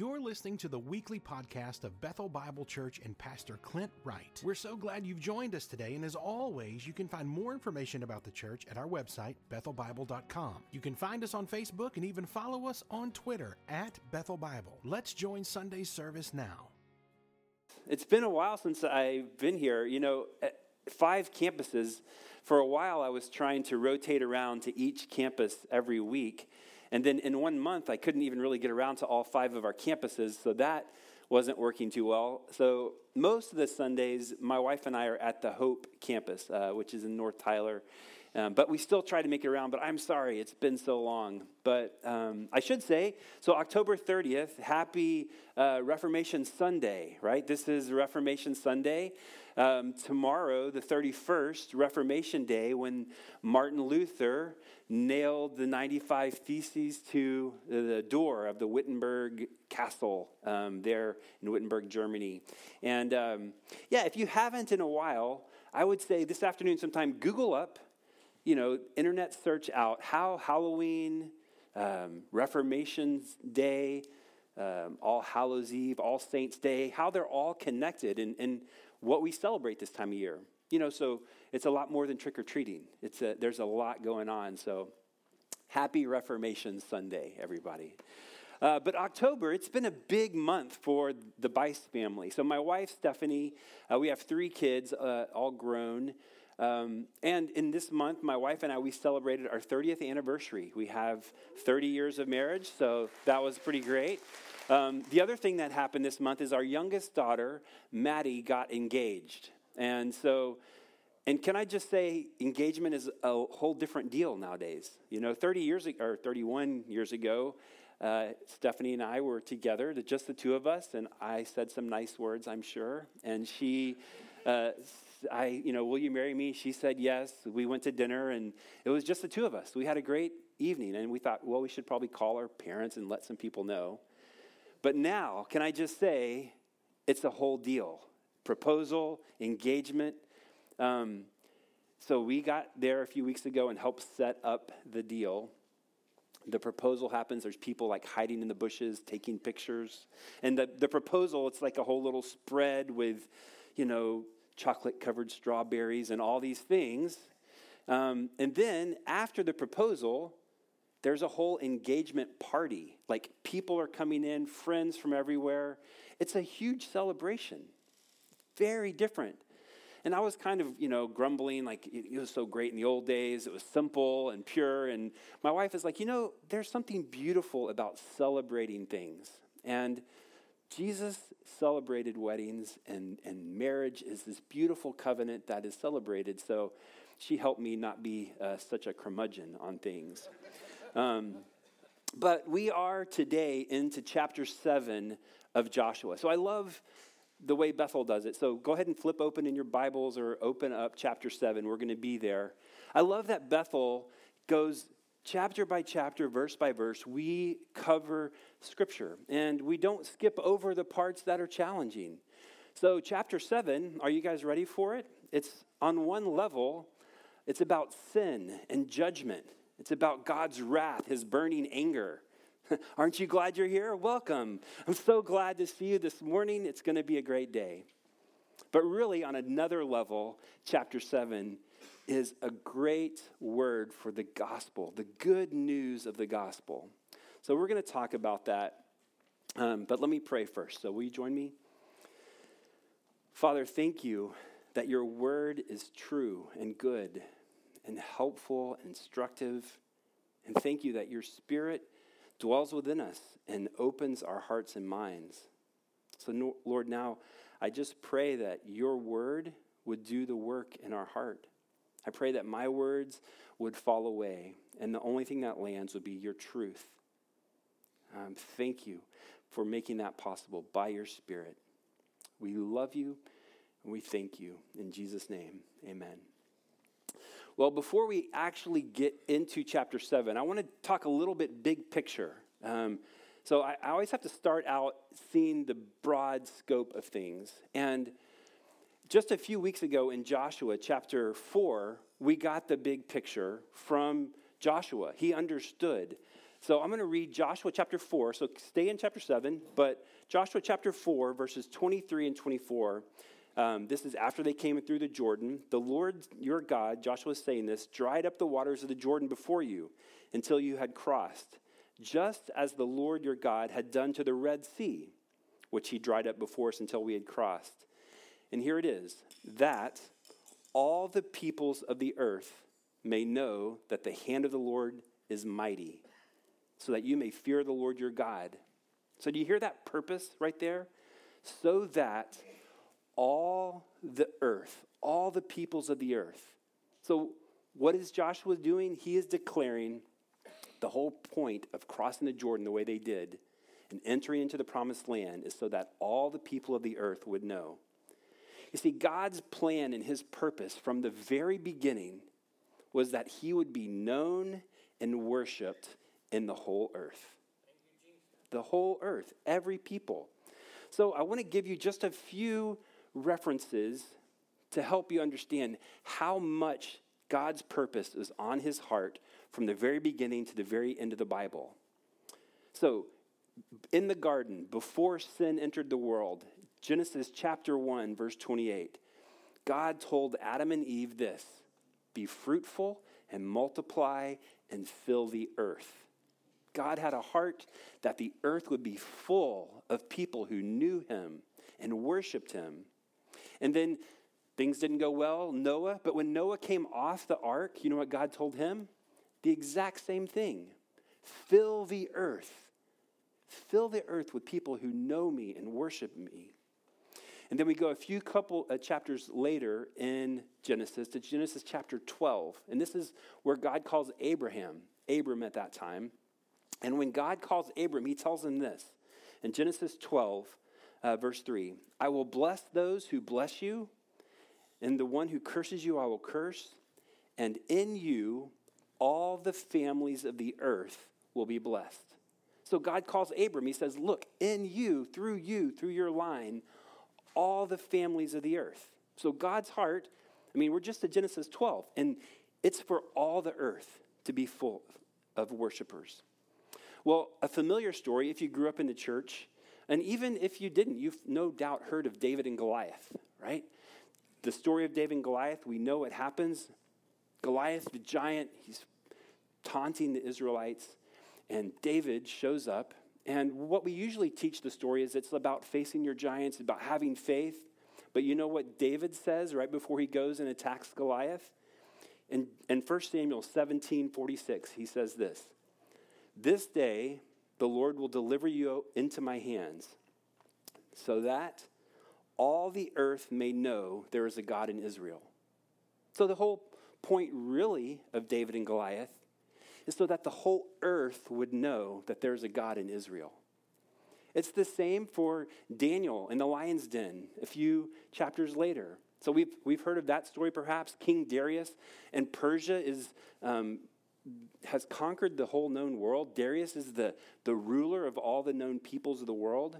You're listening to the weekly podcast of Bethel Bible Church and Pastor Clint Wright. We're so glad you've joined us today, and as always, you can find more information about the church at our website, bethelbible.com. You can find us on Facebook and even follow us on Twitter at Bethel Bible. Let's join Sunday's service now. It's been a while since I've been here. You know, five campuses. For a while, I was trying to rotate around to each campus every week. And then in one month, I couldn't even really get around to all five of our campuses, so that wasn't working too well. So most of the Sundays, my wife and I are at the Hope campus, uh, which is in North Tyler. Um, but we still try to make it around. But I'm sorry, it's been so long. But um, I should say, so October 30th, happy uh, Reformation Sunday, right? This is Reformation Sunday. Um, tomorrow, the 31st, Reformation Day, when Martin Luther nailed the 95 Theses to the door of the Wittenberg Castle um, there in Wittenberg, Germany. And um, yeah, if you haven't in a while, I would say this afternoon sometime, Google up you know, internet search out how Halloween, um, Reformation's Day, um, All Hallows Eve, All Saints Day, how they're all connected and, and what we celebrate this time of year. You know, so it's a lot more than trick or treating. It's a, there's a lot going on. So happy Reformation Sunday, everybody. Uh, but October, it's been a big month for the Bice family. So my wife, Stephanie, uh, we have three kids, uh, all grown. Um, and in this month, my wife and I, we celebrated our 30th anniversary. We have 30 years of marriage, so that was pretty great. Um, the other thing that happened this month is our youngest daughter, Maddie, got engaged. And so, and can I just say, engagement is a whole different deal nowadays. You know, 30 years ago, or 31 years ago, uh, Stephanie and I were together, just the two of us, and I said some nice words, I'm sure. And she uh, I, you know, will you marry me? She said yes. We went to dinner and it was just the two of us. We had a great evening and we thought, well, we should probably call our parents and let some people know. But now, can I just say, it's a whole deal proposal, engagement. Um, so we got there a few weeks ago and helped set up the deal. The proposal happens. There's people like hiding in the bushes, taking pictures. And the, the proposal, it's like a whole little spread with, you know, chocolate covered strawberries and all these things. Um, and then after the proposal, there's a whole engagement party. Like people are coming in, friends from everywhere. It's a huge celebration. Very different. And I was kind of, you know, grumbling, like it was so great in the old days. It was simple and pure. And my wife is like, you know, there's something beautiful about celebrating things. And Jesus celebrated weddings, and, and marriage is this beautiful covenant that is celebrated. So she helped me not be uh, such a curmudgeon on things. Um, but we are today into chapter 7 of Joshua. So I love the way Bethel does it. So go ahead and flip open in your Bibles or open up chapter 7. We're going to be there. I love that Bethel goes chapter by chapter, verse by verse, we cover Scripture and we don't skip over the parts that are challenging. So, chapter 7, are you guys ready for it? It's on one level, it's about sin and judgment, it's about God's wrath, his burning anger. Aren't you glad you're here? Welcome. I'm so glad to see you this morning. It's going to be a great day. But really, on another level, chapter 7 is a great word for the gospel, the good news of the gospel. So we're going to talk about that. Um, but let me pray first. So will you join me? Father, thank you that your word is true and good and helpful and instructive. And thank you that your spirit dwells within us and opens our hearts and minds. So, Lord, now I just pray that your word would do the work in our heart. I pray that my words would fall away, and the only thing that lands would be your truth. Um, thank you for making that possible by your Spirit. We love you and we thank you. In Jesus' name, amen. Well, before we actually get into chapter 7, I want to talk a little bit big picture. Um, so I, I always have to start out seeing the broad scope of things. And just a few weeks ago in Joshua chapter 4, we got the big picture from Joshua. He understood So I'm going to read Joshua chapter 4. So stay in chapter 7, but Joshua chapter 4, verses 23 and 24. Um, this is after they came through the Jordan. The Lord your God, Joshua is saying this, dried up the waters of the Jordan before you until you had crossed, just as the Lord your God had done to the Red Sea, which he dried up before us until we had crossed. And here it is that all the peoples of the earth may know that the hand of the Lord is mighty, so that you may fear the Lord your God. So, do you hear that purpose right there? So that all the earth, all the peoples of the earth. So, what is Joshua doing? He is declaring the whole point of crossing the Jordan the way they did and entering into the promised land is so that all the people of the earth would know. You see, God's plan and his purpose from the very beginning was that he would be known and worshiped in the whole earth. The whole earth, every people. So I want to give you just a few references to help you understand how much God's purpose is on his heart from the very beginning to the very end of the Bible. So, in the garden, before sin entered the world, Genesis chapter 1, verse 28, God told Adam and Eve this Be fruitful and multiply and fill the earth. God had a heart that the earth would be full of people who knew him and worshiped him. And then things didn't go well, Noah, but when Noah came off the ark, you know what God told him? The exact same thing fill the earth. Fill the earth with people who know me and worship me. And then we go a few couple uh, chapters later in Genesis to Genesis chapter 12. And this is where God calls Abraham, Abram at that time. And when God calls Abram, he tells him this in Genesis 12, uh, verse 3 I will bless those who bless you, and the one who curses you I will curse, and in you all the families of the earth will be blessed. So God calls Abram, he says, Look, in you, through you, through your line, all the families of the earth. So God's heart, I mean, we're just at Genesis 12, and it's for all the earth to be full of worshipers. Well, a familiar story, if you grew up in the church, and even if you didn't, you've no doubt heard of David and Goliath, right? The story of David and Goliath, we know what happens. Goliath, the giant, he's taunting the Israelites, and David shows up. And what we usually teach the story is it's about facing your giants, about having faith. But you know what David says right before he goes and attacks Goliath? In, in 1 Samuel 17 46, he says this This day the Lord will deliver you into my hands, so that all the earth may know there is a God in Israel. So, the whole point, really, of David and Goliath is so that the whole earth would know that there's a God in Israel. It's the same for Daniel in the lion's den a few chapters later. So we've, we've heard of that story perhaps. King Darius and Persia is um, has conquered the whole known world. Darius is the, the ruler of all the known peoples of the world.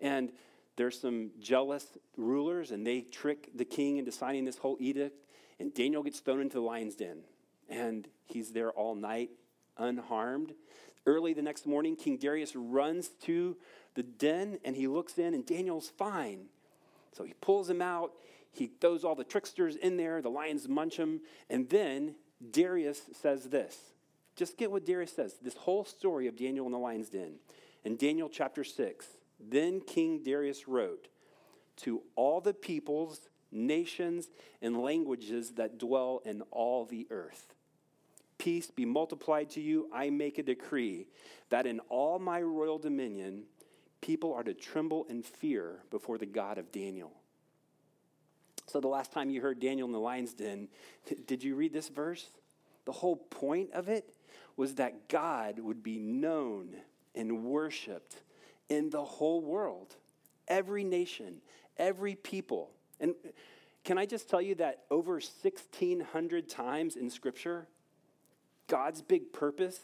And there's some jealous rulers, and they trick the king into signing this whole edict. And Daniel gets thrown into the lion's den. And he's there all night, unharmed. Early the next morning, King Darius runs to the den and he looks in, and Daniel's fine. So he pulls him out. He throws all the tricksters in there. The lions munch him. And then Darius says this. Just get what Darius says. This whole story of Daniel in the lion's den. In Daniel chapter 6, then King Darius wrote, To all the peoples, nations, and languages that dwell in all the earth. Peace be multiplied to you. I make a decree that in all my royal dominion, people are to tremble and fear before the God of Daniel. So, the last time you heard Daniel in the lion's den, did you read this verse? The whole point of it was that God would be known and worshiped in the whole world, every nation, every people. And can I just tell you that over 1,600 times in Scripture, God's big purpose,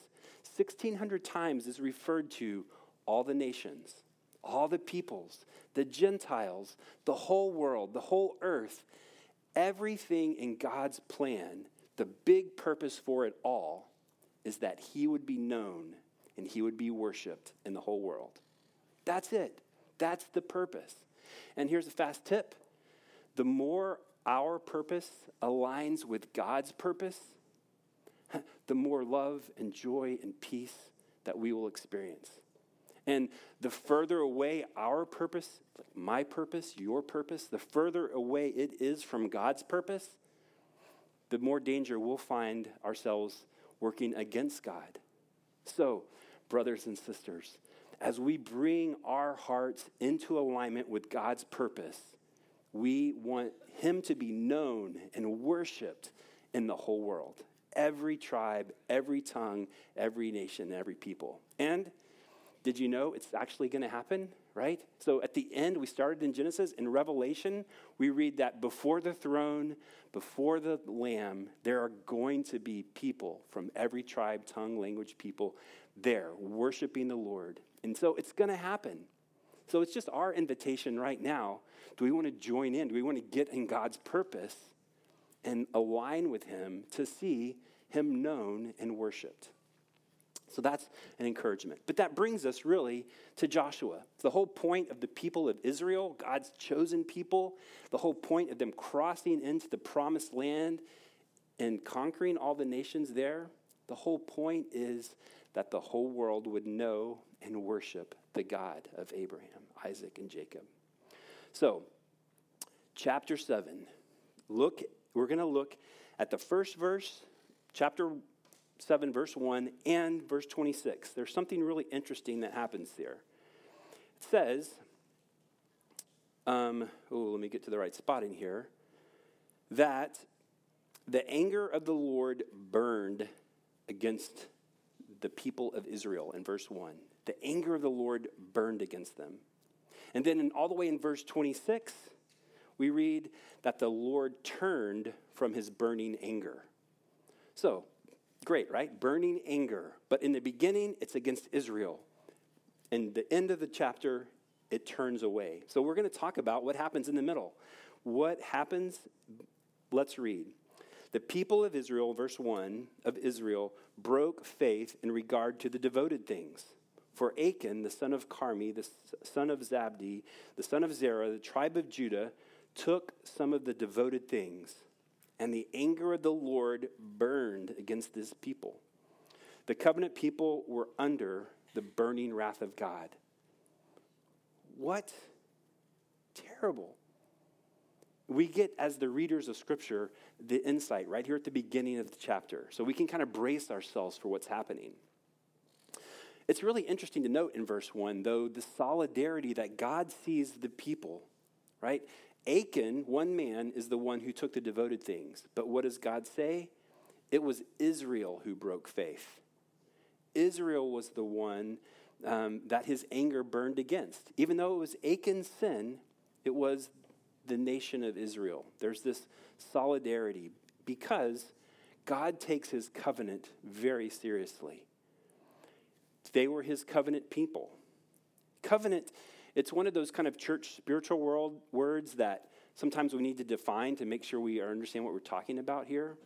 1,600 times is referred to all the nations all the peoples, the Gentiles, the whole world, the whole earth, everything in God's plan, the big purpose for it all is that He would be known and he would be worshiped in the whole world. That's it. That's the purpose. And here's a fast tip the more our purpose aligns with God's purpose, the more love and joy and peace that we will experience. And the further away our purpose, like my purpose, your purpose, the further away it is from God's purpose, the more danger we'll find ourselves working against God. So, brothers and sisters, as we bring our hearts into alignment with God's purpose, we want Him to be known and worshiped in the whole world. Every tribe, every tongue, every nation, every people. And did you know it's actually going to happen, right? So at the end, we started in Genesis. In Revelation, we read that before the throne, before the Lamb, there are going to be people from every tribe, tongue, language, people there worshiping the Lord. And so it's going to happen. So it's just our invitation right now. Do we want to join in? Do we want to get in God's purpose and align with Him to see Him known and worshiped? So that's an encouragement. But that brings us really to Joshua. The whole point of the people of Israel, God's chosen people, the whole point of them crossing into the promised land and conquering all the nations there, the whole point is that the whole world would know and worship the God of Abraham, Isaac, and Jacob. So, chapter 7, look, we're going to look at the first verse, chapter 7, verse 1, and verse 26. There's something really interesting that happens there. It says, um, oh, let me get to the right spot in here, that the anger of the Lord burned against the people of Israel in verse 1. The anger of the Lord burned against them. And then, in, all the way in verse 26, we read that the Lord turned from his burning anger. So, Great, right? Burning anger. But in the beginning, it's against Israel. In the end of the chapter, it turns away. So we're going to talk about what happens in the middle. What happens? Let's read. The people of Israel, verse 1 of Israel, broke faith in regard to the devoted things. For Achan, the son of Carmi, the son of Zabdi, the son of Zerah, the tribe of Judah, took some of the devoted things and the anger of the Lord burned against this people. The covenant people were under the burning wrath of God. What terrible. We get, as the readers of Scripture, the insight right here at the beginning of the chapter. So we can kind of brace ourselves for what's happening. It's really interesting to note in verse 1, though, the solidarity that God sees the people, right? Achan, one man, is the one who took the devoted things. But what does God say? It was Israel who broke faith. Israel was the one um, that his anger burned against. Even though it was Achan's sin, it was the nation of Israel. There's this solidarity because God takes his covenant very seriously. They were his covenant people. Covenant it's one of those kind of church spiritual world words that sometimes we need to define to make sure we understand what we're talking about here.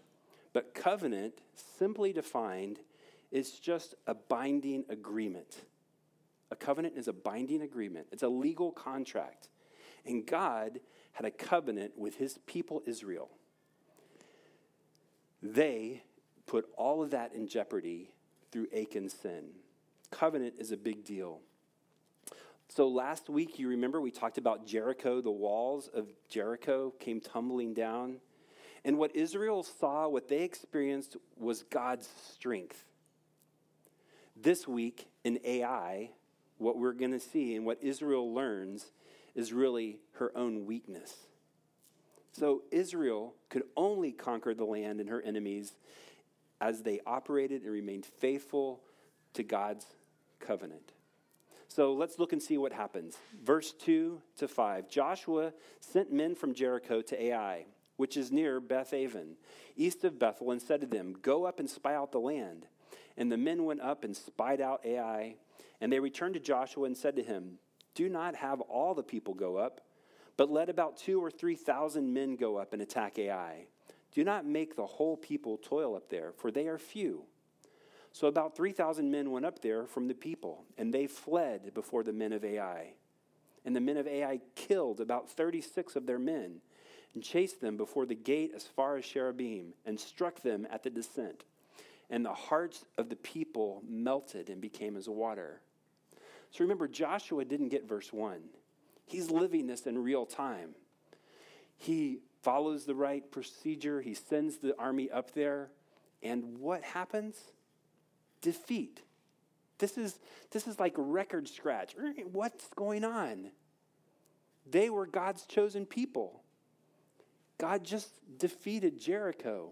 But covenant, simply defined, is just a binding agreement. A covenant is a binding agreement, it's a legal contract. And God had a covenant with his people Israel. They put all of that in jeopardy through Achan's sin. Covenant is a big deal. So last week, you remember we talked about Jericho, the walls of Jericho came tumbling down. And what Israel saw, what they experienced, was God's strength. This week in Ai, what we're going to see and what Israel learns is really her own weakness. So Israel could only conquer the land and her enemies as they operated and remained faithful to God's covenant. So let's look and see what happens. Verse 2 to 5 Joshua sent men from Jericho to Ai, which is near Beth Aven, east of Bethel, and said to them, Go up and spy out the land. And the men went up and spied out Ai. And they returned to Joshua and said to him, Do not have all the people go up, but let about two or three thousand men go up and attack Ai. Do not make the whole people toil up there, for they are few. So about 3,000 men went up there from the people, and they fled before the men of Ai. And the men of Ai killed about 36 of their men and chased them before the gate as far as Shebarim and struck them at the descent. And the hearts of the people melted and became as water. So remember, Joshua didn't get verse 1. He's living this in real time. He follows the right procedure, he sends the army up there, and what happens? Defeat. This is, this is like record scratch. Er, what's going on? They were God's chosen people. God just defeated Jericho.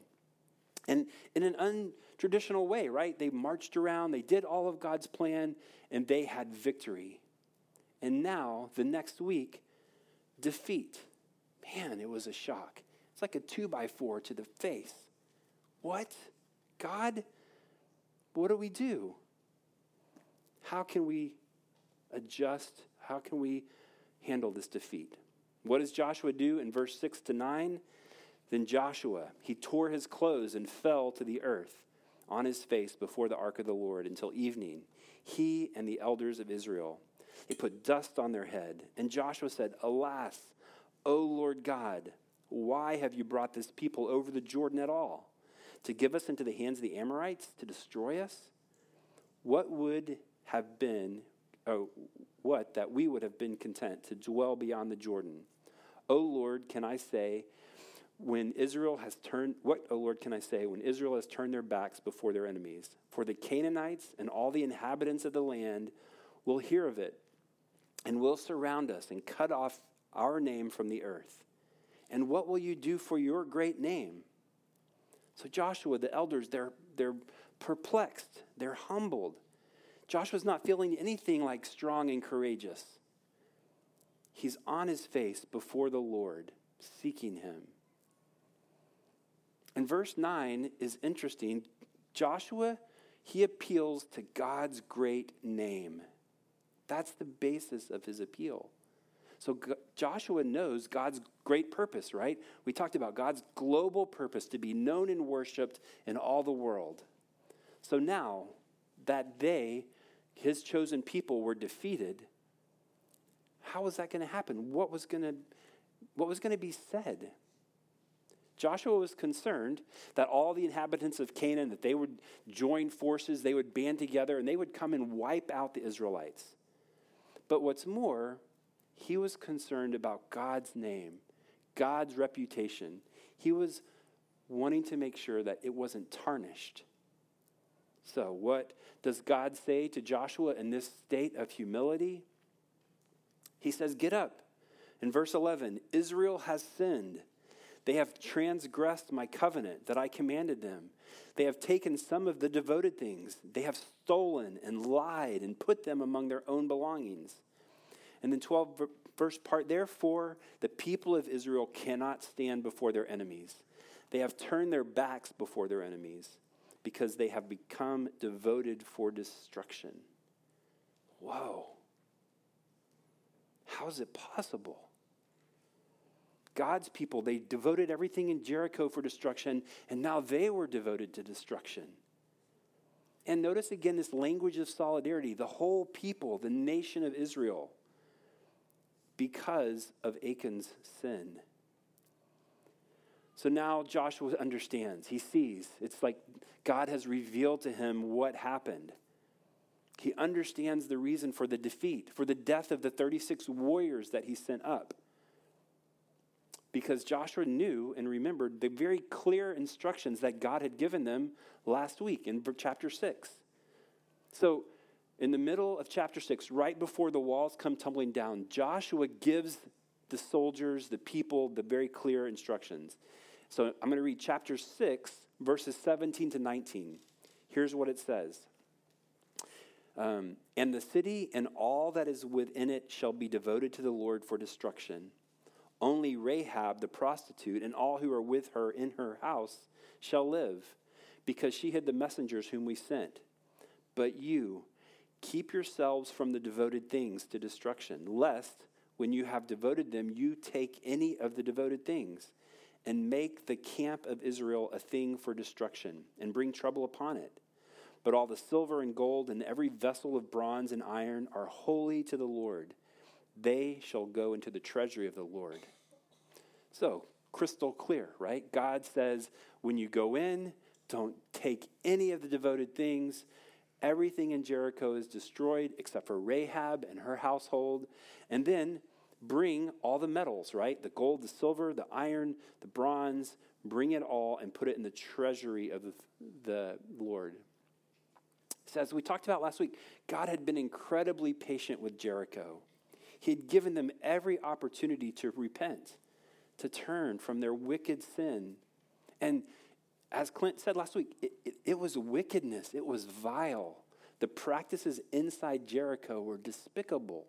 And in an untraditional way, right? They marched around, they did all of God's plan, and they had victory. And now, the next week, defeat. Man, it was a shock. It's like a two by four to the face. What? God? What do we do? How can we adjust? How can we handle this defeat? What does Joshua do in verse 6 to 9? Then Joshua, he tore his clothes and fell to the earth on his face before the ark of the Lord until evening. He and the elders of Israel, they put dust on their head. And Joshua said, Alas, O Lord God, why have you brought this people over the Jordan at all? To give us into the hands of the Amorites, to destroy us? What would have been, oh, what that we would have been content to dwell beyond the Jordan? O Lord, can I say, when Israel has turned, what, O Lord, can I say, when Israel has turned their backs before their enemies? For the Canaanites and all the inhabitants of the land will hear of it and will surround us and cut off our name from the earth. And what will you do for your great name? So Joshua, the elders, they're, they're perplexed, they're humbled. Joshua's not feeling anything like strong and courageous. He's on his face before the Lord, seeking him. And verse 9 is interesting. Joshua, he appeals to God's great name. That's the basis of his appeal. So Joshua knows God's great purpose, right? We talked about God's global purpose to be known and worshiped in all the world. So now that they, his chosen people, were defeated, how was that going to happen? What was going to what was going to be said? Joshua was concerned that all the inhabitants of Canaan that they would join forces, they would band together and they would come and wipe out the Israelites. But what's more, he was concerned about God's name, God's reputation. He was wanting to make sure that it wasn't tarnished. So, what does God say to Joshua in this state of humility? He says, Get up. In verse 11, Israel has sinned. They have transgressed my covenant that I commanded them. They have taken some of the devoted things. They have stolen and lied and put them among their own belongings. And then 12 verse part, therefore, the people of Israel cannot stand before their enemies. They have turned their backs before their enemies because they have become devoted for destruction. Whoa. How is it possible? God's people, they devoted everything in Jericho for destruction, and now they were devoted to destruction. And notice again this language of solidarity. The whole people, the nation of Israel, because of Achan's sin. So now Joshua understands. He sees. It's like God has revealed to him what happened. He understands the reason for the defeat, for the death of the 36 warriors that he sent up. Because Joshua knew and remembered the very clear instructions that God had given them last week in chapter 6. So in the middle of chapter 6, right before the walls come tumbling down, Joshua gives the soldiers, the people, the very clear instructions. So I'm going to read chapter 6, verses 17 to 19. Here's what it says um, And the city and all that is within it shall be devoted to the Lord for destruction. Only Rahab the prostitute and all who are with her in her house shall live, because she hid the messengers whom we sent. But you, Keep yourselves from the devoted things to destruction, lest when you have devoted them, you take any of the devoted things and make the camp of Israel a thing for destruction and bring trouble upon it. but all the silver and gold and every vessel of bronze and iron are holy to the Lord. They shall go into the treasury of the Lord. So, crystal clear, right? God says, when you go in, don't take any of the devoted things. Everything in Jericho is destroyed except for Rahab and her household. And then bring all the metals, right? The gold, the silver, the iron, the bronze, bring it all and put it in the treasury of the, Lord. So, as we talked about last week, God had been incredibly patient with Jericho. He had given them every opportunity to repent, to turn from their wicked sin. And as Clint said last week, it, it, it was wickedness, it was vile. The practices inside Jericho were despicable,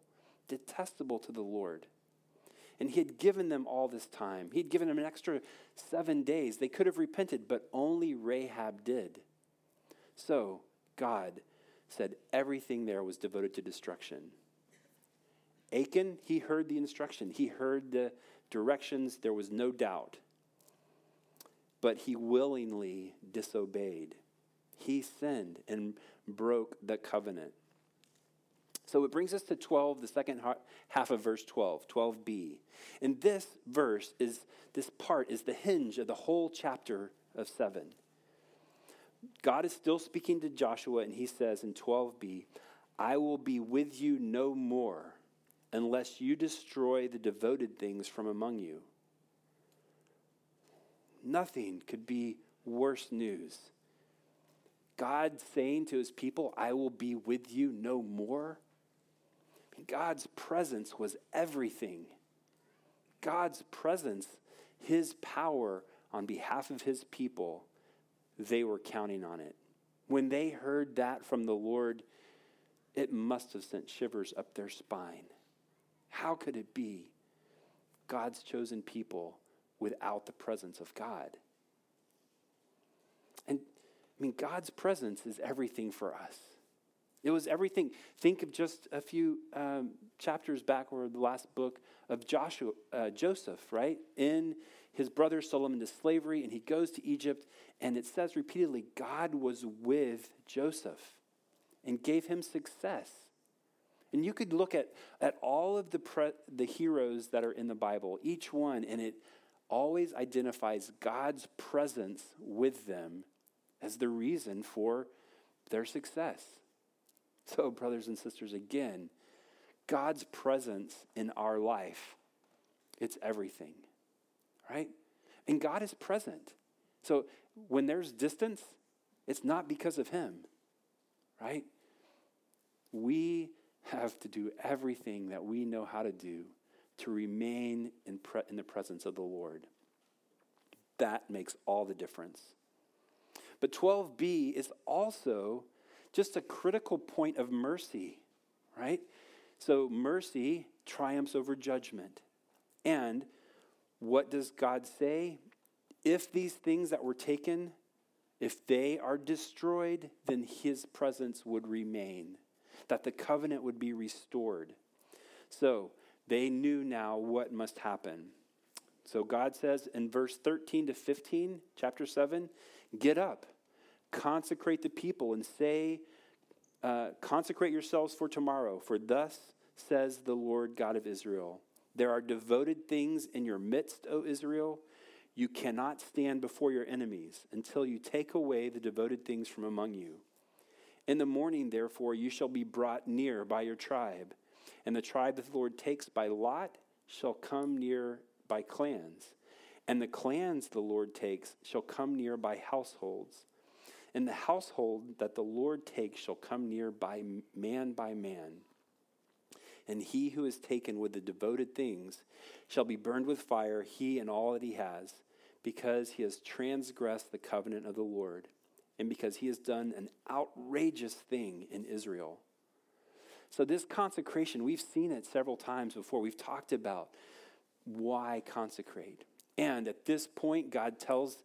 detestable to the Lord. And he had given them all this time. He had given them an extra seven days. They could have repented, but only Rahab did. So God said everything there was devoted to destruction. Achan, he heard the instruction, he heard the directions, there was no doubt. But he willingly disobeyed. He sinned and broke the covenant. So it brings us to 12, the second half of verse 12, 12b. And this verse is, this part is the hinge of the whole chapter of 7. God is still speaking to Joshua, and he says in 12b, I will be with you no more unless you destroy the devoted things from among you. Nothing could be worse news. God saying to his people, I will be with you no more. God's presence was everything. God's presence, his power on behalf of his people, they were counting on it. When they heard that from the Lord, it must have sent shivers up their spine. How could it be God's chosen people without the presence of God? And I mean, God's presence is everything for us. It was everything. Think of just a few um, chapters back, or the last book of Joshua, uh, Joseph, right? In his brother sold him into slavery, and he goes to Egypt, and it says repeatedly, God was with Joseph and gave him success. And you could look at, at all of the, pre, the heroes that are in the Bible, each one, and it always identifies God's presence with them as the reason for their success. So, brothers and sisters, again, God's presence in our life, it's everything, right? And God is present. So, when there's distance, it's not because of Him, right? We have to do everything that we know how to do to remain in, pre- in the presence of the Lord. That makes all the difference. But 12b is also just a critical point of mercy, right? So mercy triumphs over judgment. And what does God say? If these things that were taken, if they are destroyed, then his presence would remain, that the covenant would be restored. So they knew now what must happen. So God says in verse 13 to 15, chapter 7, get up consecrate the people and say, uh, Consecrate yourselves for tomorrow, for thus says the Lord God of Israel. There are devoted things in your midst, O Israel. You cannot stand before your enemies until you take away the devoted things from among you. In the morning, therefore, you shall be brought near by your tribe, and the tribe that the Lord takes by lot shall come near by clans, and the clans the Lord takes shall come near by households and the household that the Lord takes shall come near by man by man. And he who is taken with the devoted things shall be burned with fire, he and all that he has, because he has transgressed the covenant of the Lord, and because he has done an outrageous thing in Israel. So, this consecration, we've seen it several times before. We've talked about why consecrate. And at this point, God tells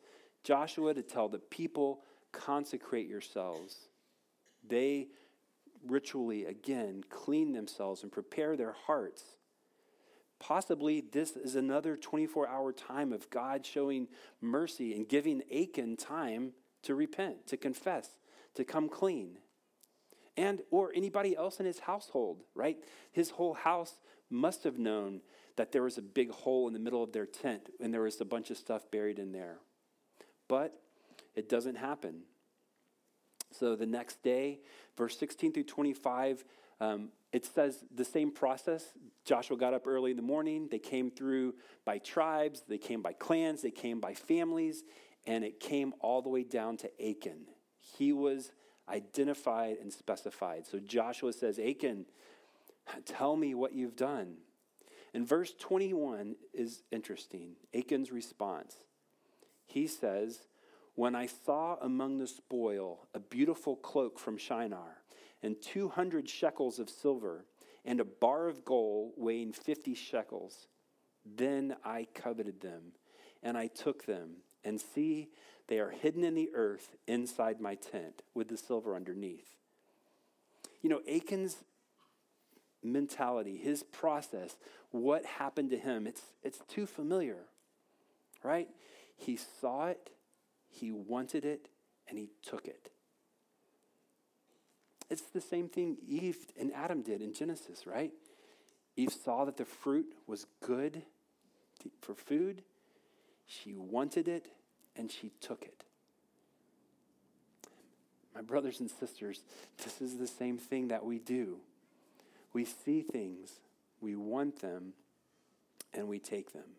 Joshua to tell the people consecrate yourselves. They ritually, again, clean themselves and prepare their hearts. Possibly this is another 24 hour time of God showing mercy and giving Achan time to repent, to confess, to come clean. And or anybody else in his household, right? His whole house must have known that there was a big hole in the middle of their tent and there was a bunch of stuff buried in there. But it doesn't happen. So the next day, verse 16 through 25, um, it says the same process. Joshua got up early in the morning. They came through by tribes, they came by clans, they came by families, and it came all the way down to Achan. He was identified and specified. So Joshua says, Achan, tell me what you've done. And verse 21 is interesting. Achan's response. He says, When I saw among the spoil a beautiful cloak from Shinar, and 200 shekels of silver, and a bar of gold weighing 50 shekels, then I coveted them, and I took them, and see, they are hidden in the earth inside my tent with the silver underneath. You know, Achan's mentality, his process, what happened to him, it's, it's too familiar, right? He saw it, he wanted it, and he took it. It's the same thing Eve and Adam did in Genesis, right? Eve saw that the fruit was good for food. She wanted it and she took it. My brothers and sisters, this is the same thing that we do. We see things, we want them, and we take them.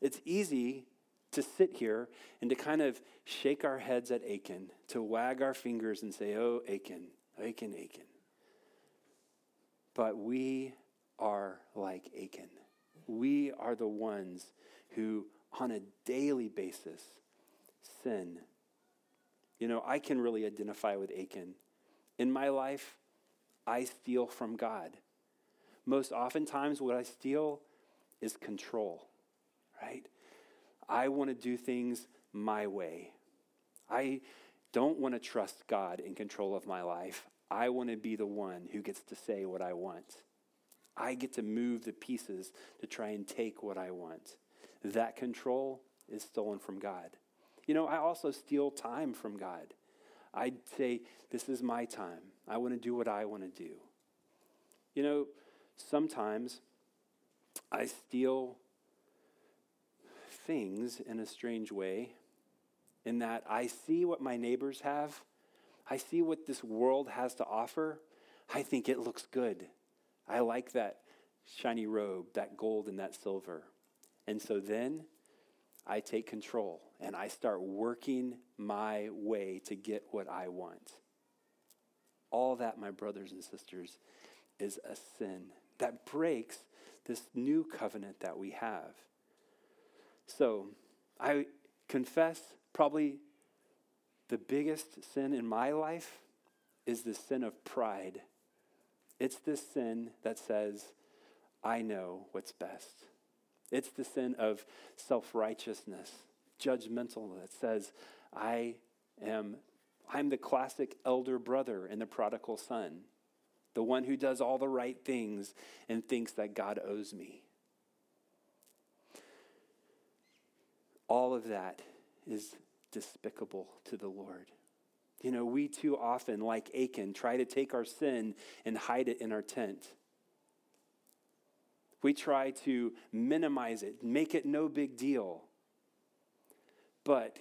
It's easy to sit here and to kind of shake our heads at Achan, to wag our fingers and say, Oh, Achan, Achan, Achan. But we are like Achan. We are the ones who, on a daily basis, sin. You know, I can really identify with Achan. In my life, I steal from God. Most oftentimes, what I steal is control, right? I want to do things my way. I don't want to trust God in control of my life. I want to be the one who gets to say what I want. I get to move the pieces to try and take what I want. That control is stolen from God. You know, I also steal time from God. I'd say, This is my time. I want to do what I want to do. You know, sometimes I steal things in a strange way, in that I see what my neighbors have, I see what this world has to offer. I think it looks good. I like that shiny robe, that gold and that silver. And so then I take control and I start working my way to get what I want. All that, my brothers and sisters, is a sin that breaks this new covenant that we have. So I confess probably the biggest sin in my life is the sin of pride. It's this sin that says, I know what's best. It's the sin of self righteousness, judgmental, that says, I am I'm the classic elder brother in the prodigal son, the one who does all the right things and thinks that God owes me. All of that is despicable to the Lord. You know, we too often, like Achan, try to take our sin and hide it in our tent. We try to minimize it, make it no big deal. But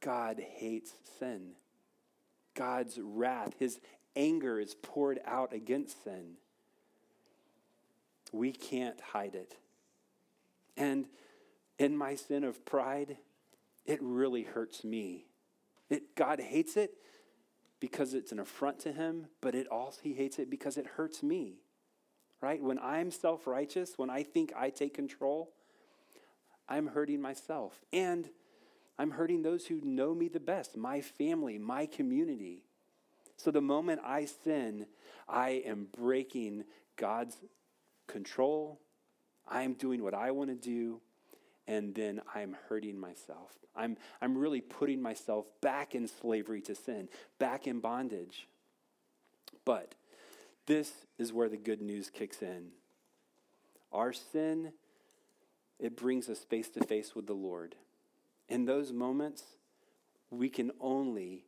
God hates sin. God's wrath, his anger is poured out against sin. We can't hide it. And in my sin of pride, it really hurts me. It, God hates it because it's an affront to him, but it also he hates it because it hurts me. Right? When I'm self-righteous, when I think I take control, I'm hurting myself. And I'm hurting those who know me the best, my family, my community. So the moment I sin, I am breaking God's control. I am doing what I want to do and then I'm hurting myself. I'm, I'm really putting myself back in slavery to sin, back in bondage. But this is where the good news kicks in. Our sin, it brings us face to face with the Lord. In those moments, we can only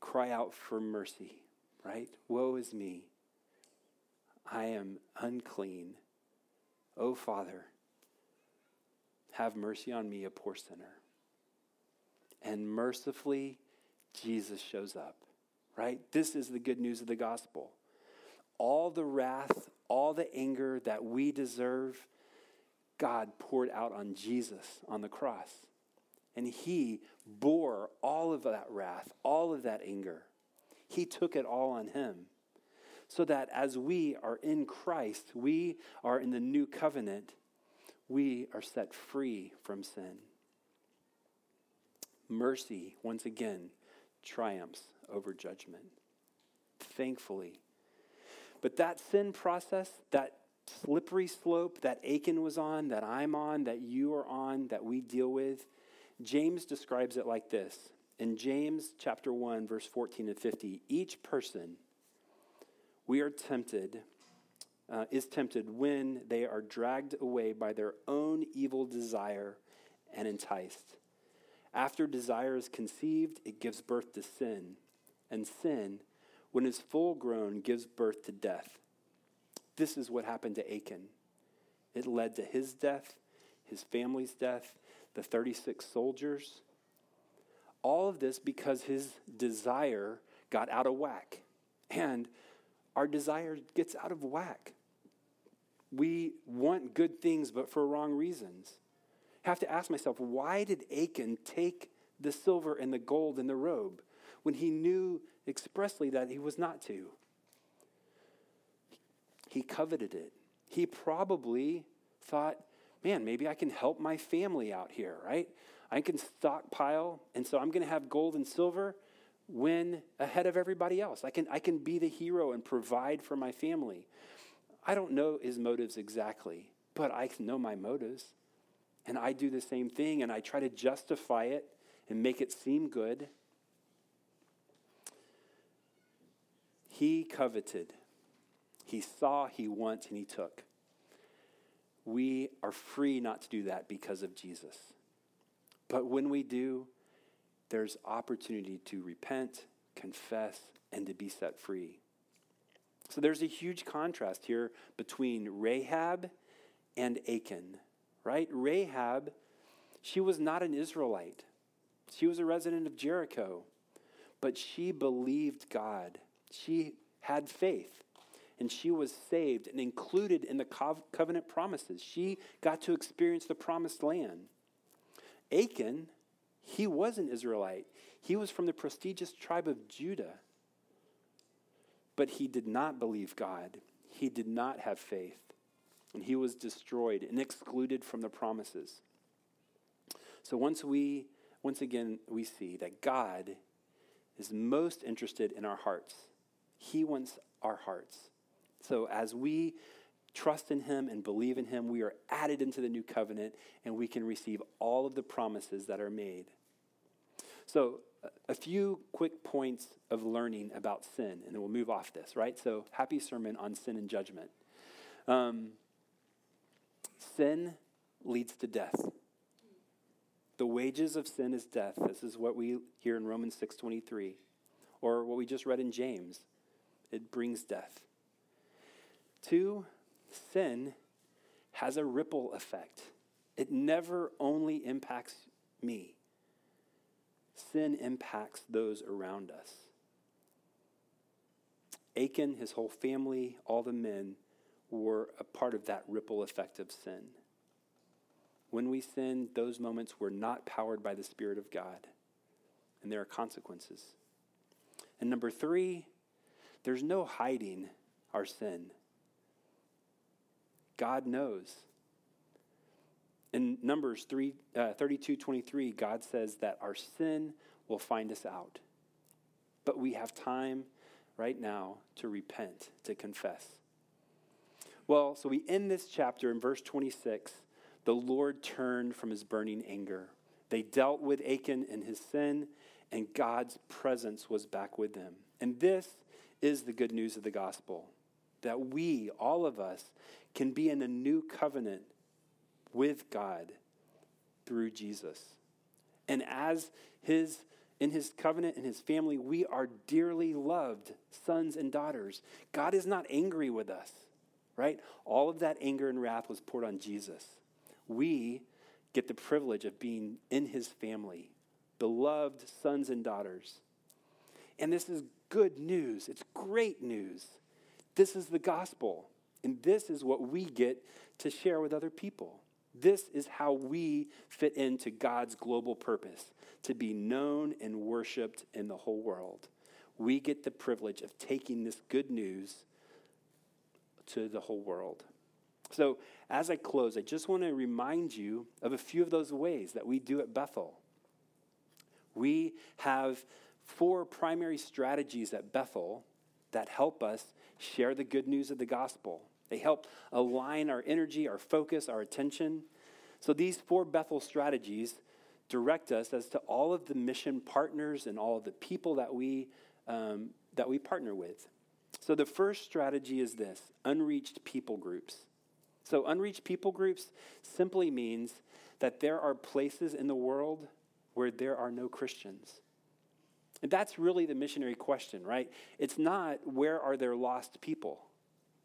cry out for mercy, right? Woe is me. I am unclean. Oh, Father, have mercy on me, a poor sinner. And mercifully, Jesus shows up, right? This is the good news of the gospel. All the wrath, all the anger that we deserve, God poured out on Jesus on the cross. And he bore all of that wrath, all of that anger. He took it all on him. So that as we are in Christ, we are in the new covenant, we are set free from sin. Mercy, once again, triumphs over judgment. Thankfully. But that sin process, that slippery slope that Achan was on, that I'm on, that you are on, that we deal with, James describes it like this. In James chapter 1, verse 14 and 50, each person we are tempted, uh, is tempted when they are dragged away by their own evil desire and enticed. After desire is conceived, it gives birth to sin. And sin, when it's full grown, gives birth to death. This is what happened to Achan. It led to his death, his family's death, the 36 soldiers. All of this because his desire got out of whack. And our desire gets out of whack. We want good things, but for wrong reasons. I have to ask myself, why did Achan take the silver and the gold and the robe when he knew expressly that he was not to? He coveted it. He probably thought, man, maybe I can help my family out here, right? I can stockpile, and so I'm going to have gold and silver win ahead of everybody else. I can, I can be the hero and provide for my family. I don't know his motives exactly, but I know my motives. And I do the same thing, and I try to justify it and make it seem good. He coveted. He saw, he wants, and he took. We are free not to do that because of Jesus. But when we do, there's opportunity to repent, confess, and to be set free. So there's a huge contrast here between Rahab and Achan, right? Rahab, she was not an Israelite, she was a resident of Jericho, but she believed God. She had faith. And she was saved and included in the covenant promises. She got to experience the promised land. Achan, he was an Israelite. He was from the prestigious tribe of Judah. But he did not believe God. He did not have faith. And he was destroyed and excluded from the promises. So once we once again we see that God is most interested in our hearts. He wants our hearts. So as we trust in him and believe in him, we are added into the new covenant and we can receive all of the promises that are made. So, a few quick points of learning about sin, and then we'll move off this, right? So, happy sermon on sin and judgment. Um, sin leads to death. The wages of sin is death. This is what we hear in Romans 6:23 or what we just read in James. It brings death. Two, sin has a ripple effect. It never only impacts me sin impacts those around us. Achan, his whole family, all the men were a part of that ripple effect of sin. When we sin, those moments were not powered by the Spirit of God, and there are consequences. And number three, there's no hiding our sin. God knows. In Numbers 3, uh, 32 23, God says that our sin will find us out. But we have time right now to repent, to confess. Well, so we end this chapter in verse 26. The Lord turned from his burning anger. They dealt with Achan and his sin, and God's presence was back with them. And this is the good news of the gospel that we, all of us, can be in a new covenant with God through Jesus. And as his in his covenant and his family, we are dearly loved sons and daughters. God is not angry with us, right? All of that anger and wrath was poured on Jesus. We get the privilege of being in his family, beloved sons and daughters. And this is good news. It's great news. This is the gospel. And this is what we get to share with other people. This is how we fit into God's global purpose to be known and worshiped in the whole world. We get the privilege of taking this good news to the whole world. So, as I close, I just want to remind you of a few of those ways that we do at Bethel. We have four primary strategies at Bethel that help us share the good news of the gospel. They help align our energy, our focus, our attention. So these four Bethel strategies direct us as to all of the mission partners and all of the people that we, um, that we partner with. So the first strategy is this unreached people groups. So, unreached people groups simply means that there are places in the world where there are no Christians. And that's really the missionary question, right? It's not where are there lost people?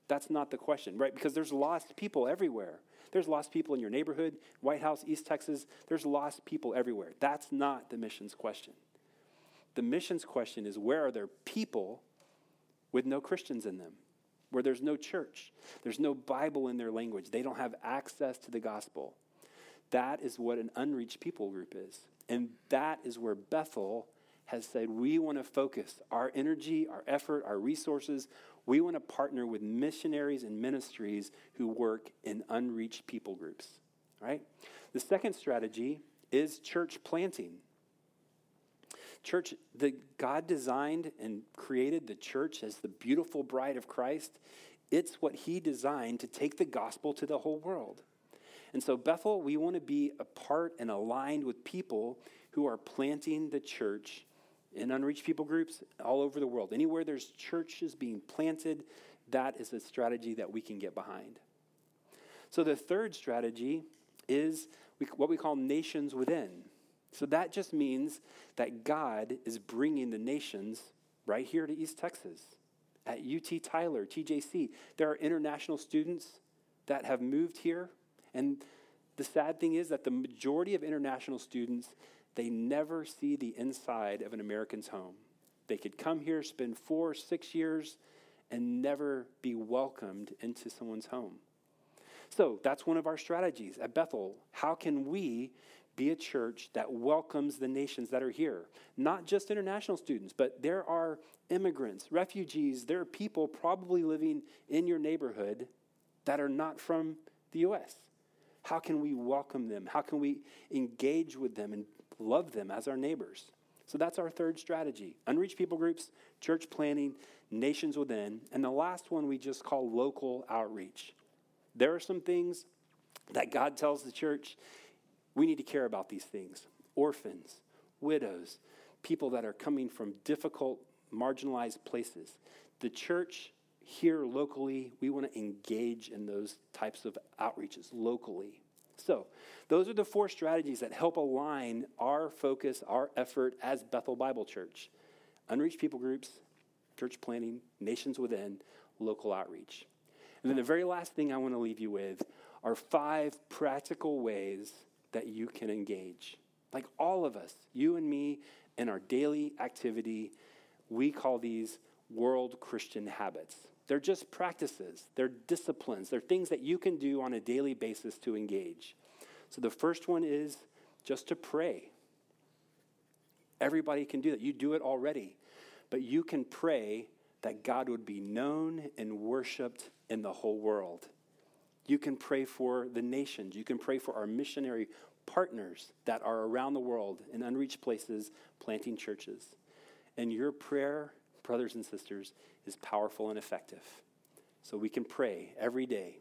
That's not the question, right? Because there's lost people everywhere. There's lost people in your neighborhood, Whitehouse, East Texas. There's lost people everywhere. That's not the missions question. The missions question is where are there people with no Christians in them? Where there's no church, there's no Bible in their language, they don't have access to the gospel. That is what an unreached people group is. And that is where Bethel has said we want to focus our energy, our effort, our resources. We want to partner with missionaries and ministries who work in unreached people groups, right? The second strategy is church planting. Church, the God designed and created the church as the beautiful bride of Christ. It's what he designed to take the gospel to the whole world. And so, Bethel, we want to be a part and aligned with people who are planting the church in unreached people groups all over the world. Anywhere there's churches being planted, that is a strategy that we can get behind. So the third strategy is what we call nations within. So that just means that God is bringing the nations right here to East Texas. At UT Tyler, TJC, there are international students that have moved here. And the sad thing is that the majority of international students they never see the inside of an American's home. They could come here, spend four, six years, and never be welcomed into someone's home. So that's one of our strategies at Bethel. How can we be a church that welcomes the nations that are here? Not just international students, but there are immigrants, refugees, there are people probably living in your neighborhood that are not from the U.S. How can we welcome them? How can we engage with them and love them as our neighbors. So that's our third strategy unreached people groups, church planting, nations within. And the last one we just call local outreach. There are some things that God tells the church we need to care about these things orphans, widows, people that are coming from difficult, marginalized places. The church here locally, we want to engage in those types of outreaches locally. So, those are the four strategies that help align our focus, our effort as Bethel Bible Church unreached people groups, church planting, nations within, local outreach. And then the very last thing I want to leave you with are five practical ways that you can engage. Like all of us, you and me, in our daily activity, we call these world Christian habits. They're just practices, they're disciplines, they're things that you can do on a daily basis to engage. So the first one is just to pray. Everybody can do that. You do it already. But you can pray that God would be known and worshiped in the whole world. You can pray for the nations. You can pray for our missionary partners that are around the world in unreached places planting churches. And your prayer, brothers and sisters, is powerful and effective. So we can pray every day.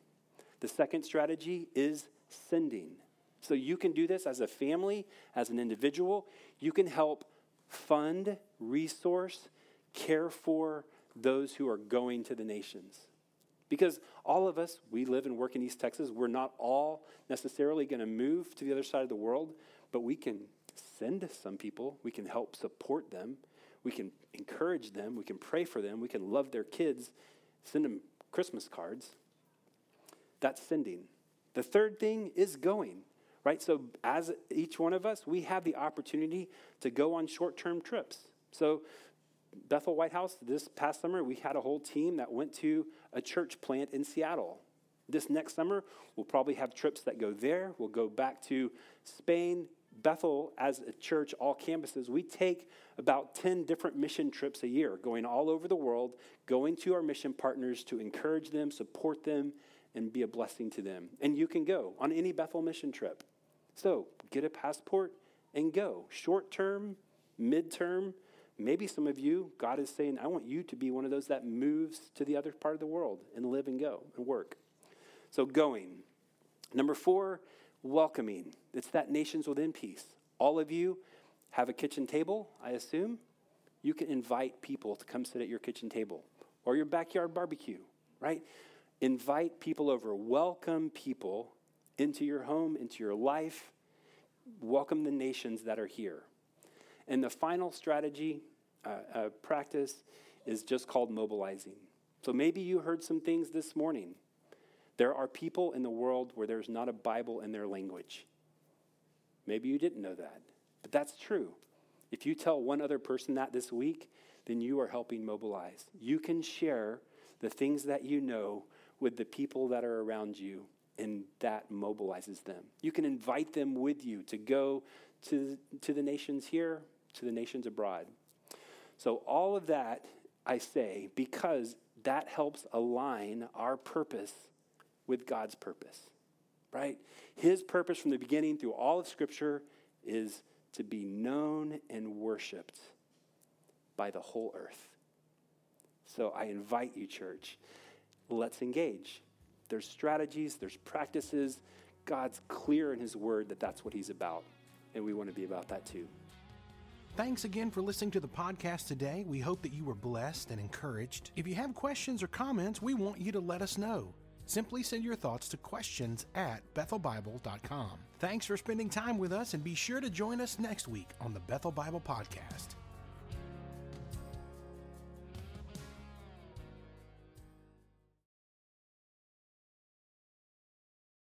The second strategy is sending. So you can do this as a family, as an individual. You can help fund, resource, care for those who are going to the nations. Because all of us, we live and work in East Texas. We're not all necessarily going to move to the other side of the world, but we can send some people, we can help support them, we can encourage them, we can pray for them, we can love their kids, send them Christmas cards. That's sending. The third thing is going, right? So, as each one of us, we have the opportunity to go on short term trips. So, Bethel Whitehouse, this past summer, we had a whole team that went to a church plant in Seattle. This next summer, we'll probably have trips that go there. We'll go back to Spain. Bethel, as a church, all campuses, we take about 10 different mission trips a year, going all over the world, going to our mission partners to encourage them, support them, and be a blessing to them. And you can go on any Bethel mission trip. So get a passport and go. Short term, mid term, maybe some of you, God is saying, I want you to be one of those that moves to the other part of the world and live and go and work. So, going. Number four, welcoming. It's that nations within piece. All of you have a kitchen table, I assume. You can invite people to come sit at your kitchen table or your backyard barbecue, right? Invite people over. Welcome people into your home, into your life. Welcome the nations that are here. And the final strategy, uh, uh, practice, is just called mobilizing. So maybe you heard some things this morning there are people in the world where there's not a Bible in their language. Maybe you didn't know that, but that's true. If you tell one other person that this week, then you are helping mobilize. You can share the things that you know with the people that are around you, and that mobilizes them. You can invite them with you to go to, to the nations here, to the nations abroad. So, all of that I say because that helps align our purpose with God's purpose, right? His purpose from the beginning through all of Scripture is to be known and worshiped by the whole earth. So I invite you, church, let's engage. There's strategies, there's practices. God's clear in His Word that that's what He's about, and we want to be about that too. Thanks again for listening to the podcast today. We hope that you were blessed and encouraged. If you have questions or comments, we want you to let us know. Simply send your thoughts to questions at bethelbible.com. Thanks for spending time with us and be sure to join us next week on the Bethel Bible Podcast.